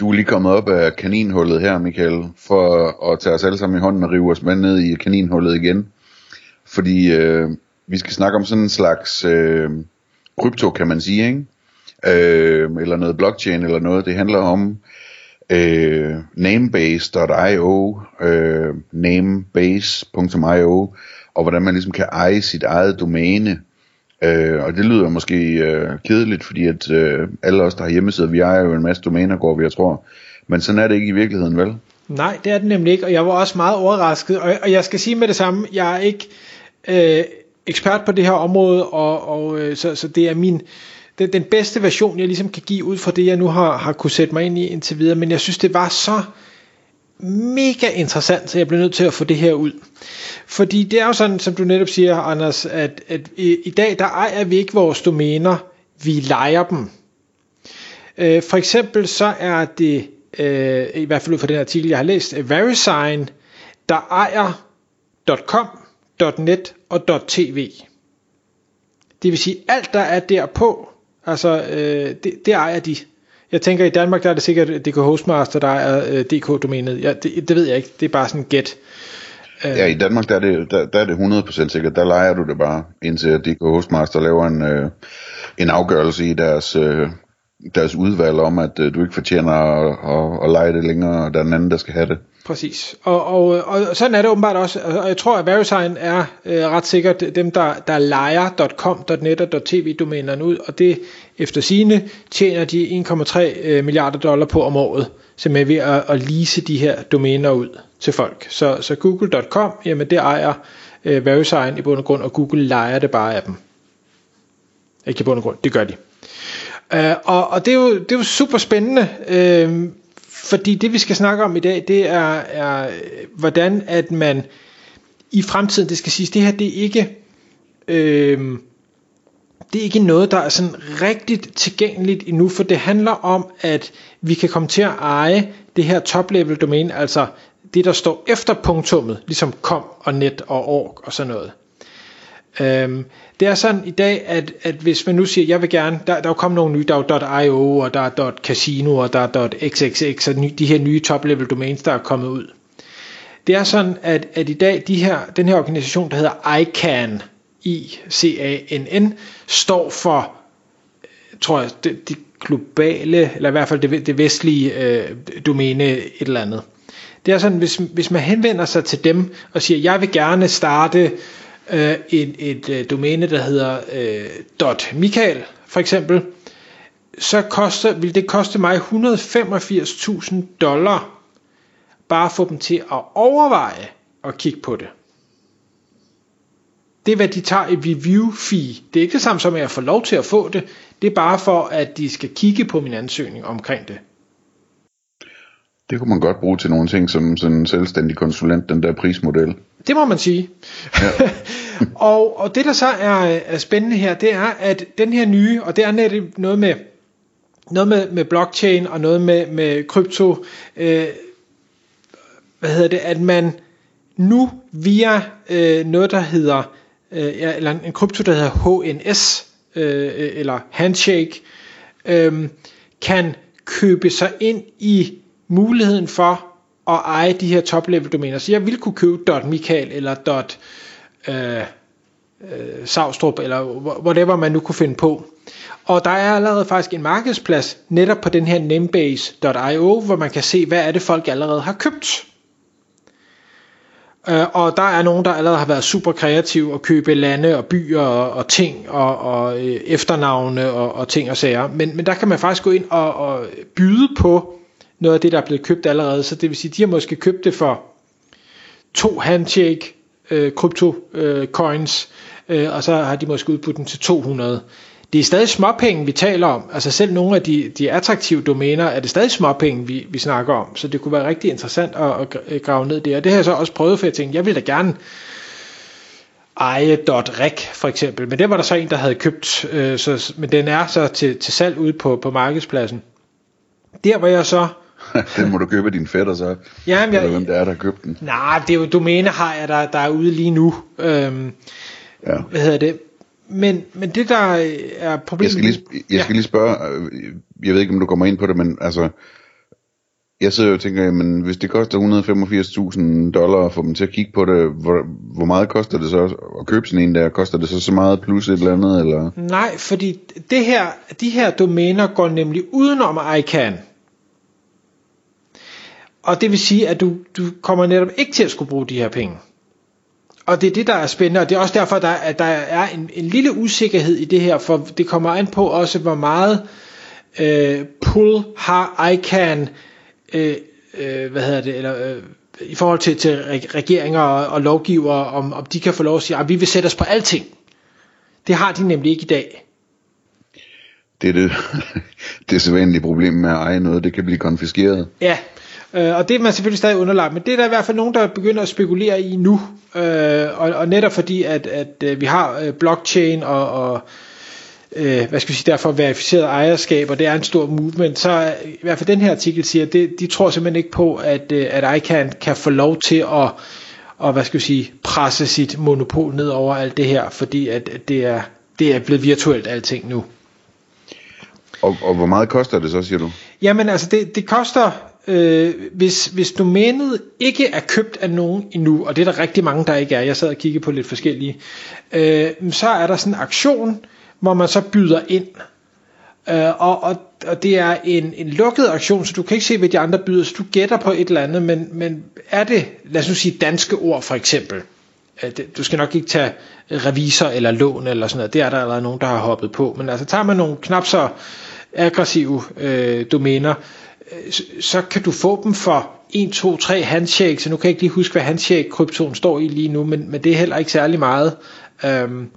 du er lige kommet op af kaninhullet her, Michael, for at tage os alle sammen i hånden og rive os med ned i kaninhullet igen. Fordi øh, vi skal snakke om sådan en slags øh, krypto, kan man sige, ikke? Øh, eller noget blockchain eller noget. Det handler om øh, namebase.io, øh, namebase.io, og hvordan man ligesom kan eje sit eget domæne. Øh, og det lyder måske øh, kedeligt, fordi at øh, alle os, der har hjemmesider, vi ejer jo en masse domæner, går vi, jeg tror. Men sådan er det ikke i virkeligheden, vel? Nej, det er det nemlig ikke, og jeg var også meget overrasket. Og, og jeg skal sige med det samme, jeg er ikke øh, ekspert på det her område, og, og øh, så, så det er min det, den bedste version, jeg ligesom kan give ud fra det, jeg nu har, har kunne sætte mig ind i indtil videre. Men jeg synes, det var så mega interessant, så jeg blev nødt til at få det her ud. Fordi det er jo sådan, som du netop siger, Anders, at, at i, i dag, der ejer vi ikke vores domæner, vi leger dem. Øh, for eksempel så er det, øh, i hvert fald ud fra den artikel, jeg har læst, VeriSign, der ejer .com, .net og .tv. Det vil sige, alt der er derpå, altså øh, det, det ejer de. Jeg tænker, i Danmark der er det sikkert DK Hostmaster, der er øh, DK-domænet. Ja, det, det ved jeg ikke, det er bare sådan gæt. Øh. Ja, i Danmark der er, det, der, der er det 100% sikkert. Der leger du det bare, indtil DK Hostmaster laver en, øh, en afgørelse i deres, øh, deres udvalg om, at øh, du ikke fortjener at, at, at lege det længere, og der er den anden, der skal have det. Præcis. Og, og, og sådan er det åbenbart også. Og jeg tror, at VeriSign er øh, ret sikkert dem, der, der leger .com, .net og .tv-domænerne ud, og det efter sine tjener de 1,3 øh, milliarder dollar på om året, simpelthen ved at, at lease de her domæner ud til folk. Så, så google.com, jamen det ejer øh, VeriSign i bund og grund, og Google leger det bare af dem. Ikke i bund og grund, det gør de. Øh, og, og det, er jo, det er jo super spændende, øh, fordi det vi skal snakke om i dag, det er, er hvordan at man i fremtiden, det skal siges, det her det er ikke, Øh, det er ikke noget, der er sådan rigtigt tilgængeligt endnu, for det handler om, at vi kan komme til at eje det her top-level domæne, altså det, der står efter punktummet, ligesom kom og net og org og sådan noget. Øhm, det er sådan i dag, at, at hvis man nu siger, jeg vil gerne, der, der er kommet nogle nye, der er .io, og der er .casino, og der er .xxx, og de her nye top-level domains, der er kommet ud. Det er sådan, at, at i dag, de her, den her organisation, der hedder ICANN, I-C-A-N-N, står for, tror jeg, det, det globale, eller i hvert fald det, det vestlige øh, domæne et eller andet. Det er sådan, hvis, hvis man henvender sig til dem og siger, jeg vil gerne starte øh, et, et øh, domæne, der hedder øh, .michael for eksempel, så koster, vil det koste mig 185.000 dollar bare at få dem til at overveje at kigge på det. Det er hvad de tager i review fee. Det er ikke det samme som at jeg får lov til at få det. Det er bare for at de skal kigge på min ansøgning omkring det. Det kunne man godt bruge til nogle ting som sådan en selvstændig konsulent, den der prismodel. Det må man sige. Ja. og, og det der så er, er spændende her, det er, at den her nye, og det er netop noget med, noget med, med blockchain og noget med, med krypto, øh, hvad hedder det, at man nu via øh, noget, der hedder, øh, eller en krypto, der hedder HNS, øh, eller Handshake, øh, kan købe sig ind i muligheden for at eje de her top-level domæner. Så jeg ville kunne købe .michael eller dot, øh, øh, Savstrup eller whatever man nu kunne finde på. Og der er allerede faktisk en markedsplads netop på den her namebase.io, hvor man kan se, hvad er det folk allerede har købt. Uh, og der er nogen, der allerede har været super kreative og købe lande og byer og, og ting og, og øh, efternavne og, og ting og sager. Men, men der kan man faktisk gå ind og, og byde på noget af det, der er blevet købt allerede. Så det vil sige, de har måske købt det for to handshake øh, krypto øh, coins, øh, og så har de måske udbudt den til 200. det er stadig småpenge, vi taler om. Altså selv nogle af de, de attraktive domæner er det stadig småpenge, vi, vi snakker om. Så det kunne være rigtig interessant at, at grave ned der. Og det har jeg så også prøvet, for jeg tænkte, jeg vil da gerne eje.rec for eksempel. Men det var der så en, der havde købt. Øh, så, men den er så til, til salg ude på, på markedspladsen. Der var jeg så den må du købe din fætter så. Ja, men jeg, Eller hvem der er, der har købt den. Nej, det er jo domæne har jeg, der, der er ude lige nu. Øhm, Ja. Hvad hedder det? Men, men det der er problemet... Jeg skal lige, jeg skal lige spørge, øh, jeg ved ikke, om du kommer ind på det, men altså, jeg sidder jo og tænker, jamen, hvis det koster 185.000 dollar at få dem til at kigge på det, hvor, hvor meget koster det så at købe sådan en der? Koster det så så meget plus et eller andet, eller? Nej, fordi det her, de her domæner går nemlig udenom ICANN. Og det vil sige, at du, du kommer netop ikke til at skulle bruge de her penge. Og det er det, der er spændende, og det er også derfor, der, at der er en, en lille usikkerhed i det her, for det kommer an på også, hvor meget øh, pull har ICANN, øh, øh, hvad hedder det, eller øh, i forhold til, til regeringer og, og lovgivere, om, om de kan få lov at sige, at vi vil sætte os på alting. Det har de nemlig ikke i dag. Det er det, det er sædvanlige problem med at eje noget, det kan blive konfiskeret. Ja, øh, og det er man selvfølgelig stadig underlagt, men det er der i hvert fald nogen, der begynder at spekulere i nu, øh, og, og netop fordi, at, at øh, vi har øh, blockchain og, og øh, hvad skal vi sige, derfor verificeret ejerskab, og det er en stor movement, så i hvert fald den her artikel siger, det, de tror simpelthen ikke på, at, øh, at ICANN kan få lov til at og hvad skal vi sige, presse sit monopol ned over alt det her, fordi at, at det, er, det er blevet virtuelt alting nu. Og, og hvor meget koster det så, siger du? Jamen altså, det, det koster, øh, hvis, hvis domænet ikke er købt af nogen endnu, og det er der rigtig mange, der ikke er, jeg sad og kiggede på lidt forskellige, øh, så er der sådan en aktion, hvor man så byder ind. Øh, og, og, og det er en, en lukket aktion, så du kan ikke se, hvad de andre byder, så du gætter på et eller andet, men, men er det, lad os nu sige danske ord for eksempel, øh, du skal nok ikke tage revisor eller lån eller sådan noget, det er der allerede nogen, der har hoppet på, men altså tager man nogle knap så aggressive øh, domæner, Øh, så, kan du få dem for 1, 2, 3 handshake, så nu kan jeg ikke lige huske, hvad handshake kryptoen står i lige nu, men, men det er heller ikke særlig meget. Øhm,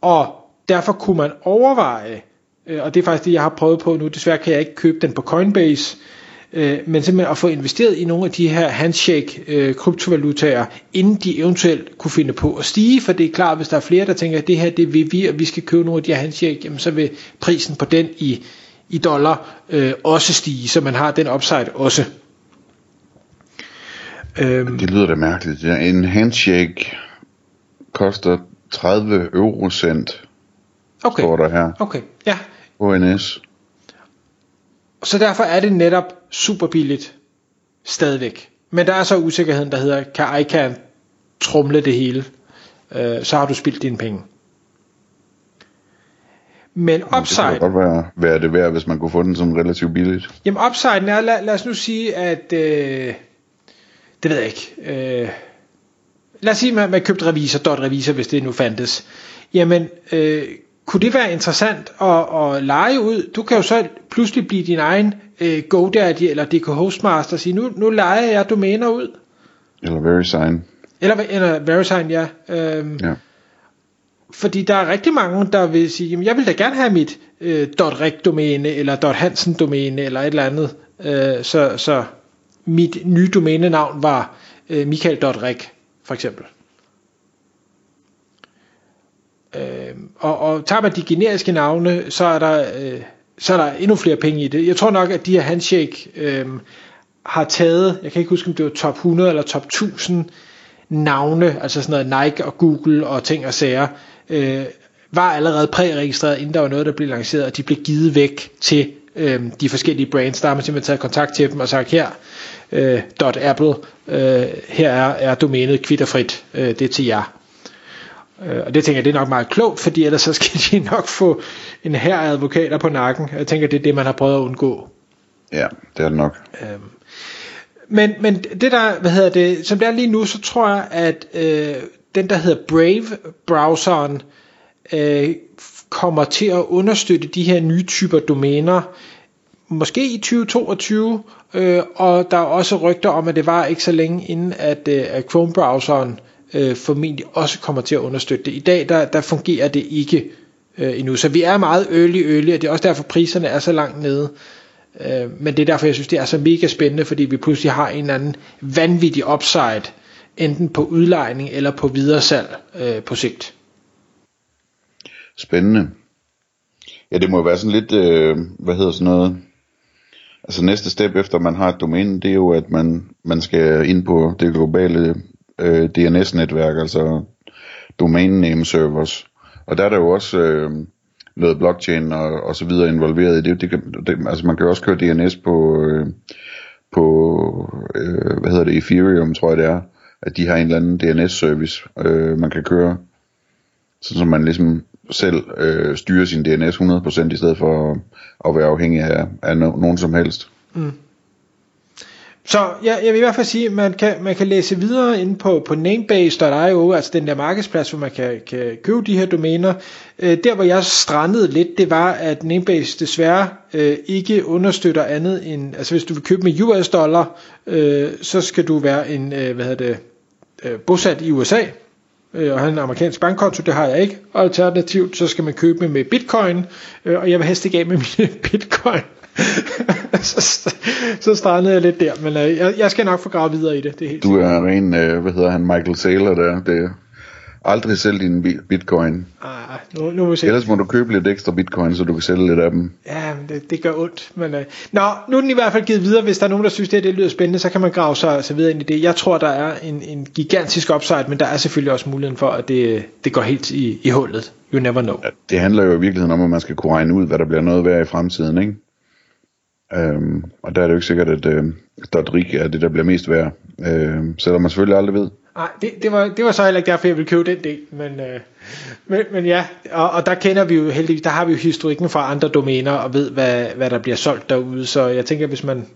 og derfor kunne man overveje, øh, og det er faktisk det, jeg har prøvet på nu, desværre kan jeg ikke købe den på Coinbase, øh, men simpelthen at få investeret i nogle af de her handshake øh, kryptovalutaer, inden de eventuelt kunne finde på at stige, for det er klart, hvis der er flere, der tænker, at det her det vil vi, og vi skal købe nogle af de her handshake, jamen så vil prisen på den i, i dollar øh, også stige, så man har den upside også. Øhm. Det lyder da mærkeligt. Ja, en handshake koster 30 eurocent, okay. står der her. Okay, ja. ONS. Så derfor er det netop super billigt stadigvæk. Men der er så usikkerheden, der hedder, kan ICANN trumle det hele? Øh, så har du spildt dine penge. Men upside... Det kunne godt være, være det værd, hvis man kunne få den som relativt billigt. Jamen upsiden er, lad, lad os nu sige, at... Øh, det ved jeg ikke. Øh, lad os sige, at man, man købte revisor, revisor, hvis det nu fandtes. Jamen, øh, kunne det være interessant at, at lege ud? Du kan jo så pludselig blive din egen øh, GoDaddy eller DK Hostmaster og sige, nu, nu leger jeg domæner ud. Eller VeriSign. Eller, eller VeriSign, ja. Øhm, ja. Fordi der er rigtig mange, der vil sige, jamen, jeg vil da gerne have mit øh, .reg-domæne, eller .hansen-domæne, eller et eller andet. Øh, så, så mit nye domænenavn var øh, michael.reg, for eksempel. Øh, og, og tager man de generiske navne, så er der øh, så er der endnu flere penge i det. Jeg tror nok, at de her handshake øh, har taget, jeg kan ikke huske, om det var top 100 eller top 1000 navne, altså sådan noget Nike og Google og ting og sager, øh, var allerede præregistreret, inden der var noget, der blev lanceret, og de blev givet væk til øh, de forskellige brands. Der har man simpelthen taget kontakt til dem og sagt, her, øh, .apple, øh, her er, er domænet kvitterfrit, øh, det er til jer. Øh, og det tænker jeg, det er nok meget klogt, fordi ellers så skal de nok få en her advokater på nakken. Jeg tænker, det er det, man har prøvet at undgå. Ja, det er det nok. Øhm, men, men det der, hvad hedder det, som det er lige nu, så tror jeg, at øh, den der hedder Brave-browseren, øh, kommer til at understøtte de her nye typer domæner, måske i 2022, øh, og der er også rygter om, at det var ikke så længe inden, at, øh, at Chrome-browseren øh, formentlig også kommer til at understøtte det. I dag, der, der fungerer det ikke øh, endnu. Så vi er meget early, early, og det er også derfor priserne er så langt nede. Øh, men det er derfor, jeg synes, det er så mega spændende, fordi vi pludselig har en eller anden vanvittig upside, enten på udlejning eller på videresalg øh, på sigt. Spændende. Ja, det må være sådan lidt, øh, hvad hedder sådan noget, altså næste step efter man har et domæne, det er jo, at man, man skal ind på det globale øh, DNS-netværk, altså domain name servers. Og der er der jo også øh, noget blockchain og, og så videre involveret i det. det, kan, det altså man kan jo også køre DNS på, øh, på øh, hvad hedder det, Ethereum tror jeg det er, at de har en eller anden DNS-service, øh, man kan køre, så man ligesom selv øh, styrer sin DNS 100% i stedet for at, at være afhængig af, af no, nogen som helst. Mm. Så ja, jeg vil i hvert fald sige, at man kan, man kan læse videre ind på, på namebase.io, altså den der markedsplads, hvor man kan, kan købe de her domæner. Øh, der hvor jeg strandede lidt, det var, at Namebase desværre øh, ikke understøtter andet end, altså hvis du vil købe med US dollar, øh, så skal du være en, øh, hvad hedder det, øh, bosat i USA, øh, og have en amerikansk bankkonto, det har jeg ikke. Alternativt, så skal man købe med bitcoin, øh, og jeg vil helst ikke af med mine bitcoin. så, så strandede jeg lidt der, men øh, jeg, jeg skal nok få gravet videre i det. det er helt du er ren, øh, hvad hedder han, Michael Saylor der. Det, Aldrig sælge din bitcoin. Ah, nu, nu må vi se. Ellers må du købe lidt ekstra bitcoin, så du kan sælge lidt af dem. Ja, det, det gør ondt. Men, uh... Nå, nu er den i hvert fald givet videre. Hvis der er nogen, der synes, det, det lyder spændende, så kan man grave sig, sig videre ind i det. Jeg tror, der er en, en gigantisk upside, men der er selvfølgelig også muligheden for, at det, det går helt i, i hullet. You never know. Ja, det handler jo i virkeligheden om, at man skal kunne regne ud, hvad der bliver noget værd i fremtiden, ikke? Øhm, og der er det jo ikke sikkert, at øh, Dodrik er det, der bliver mest værd. Øh, selvom man selvfølgelig aldrig ved. Nej, det, det, var, det var så heller ikke derfor, jeg ville købe den del. Men, øh, men, men ja, og, og der kender vi jo heldigvis, der har vi jo historikken fra andre domæner, og ved, hvad, hvad der bliver solgt derude. Så jeg tænker, hvis man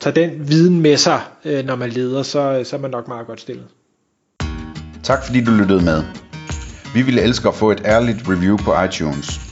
tager den viden med sig, øh, når man leder, så, så er man nok meget godt stillet. Tak fordi du lyttede med. Vi ville elske at få et ærligt review på iTunes.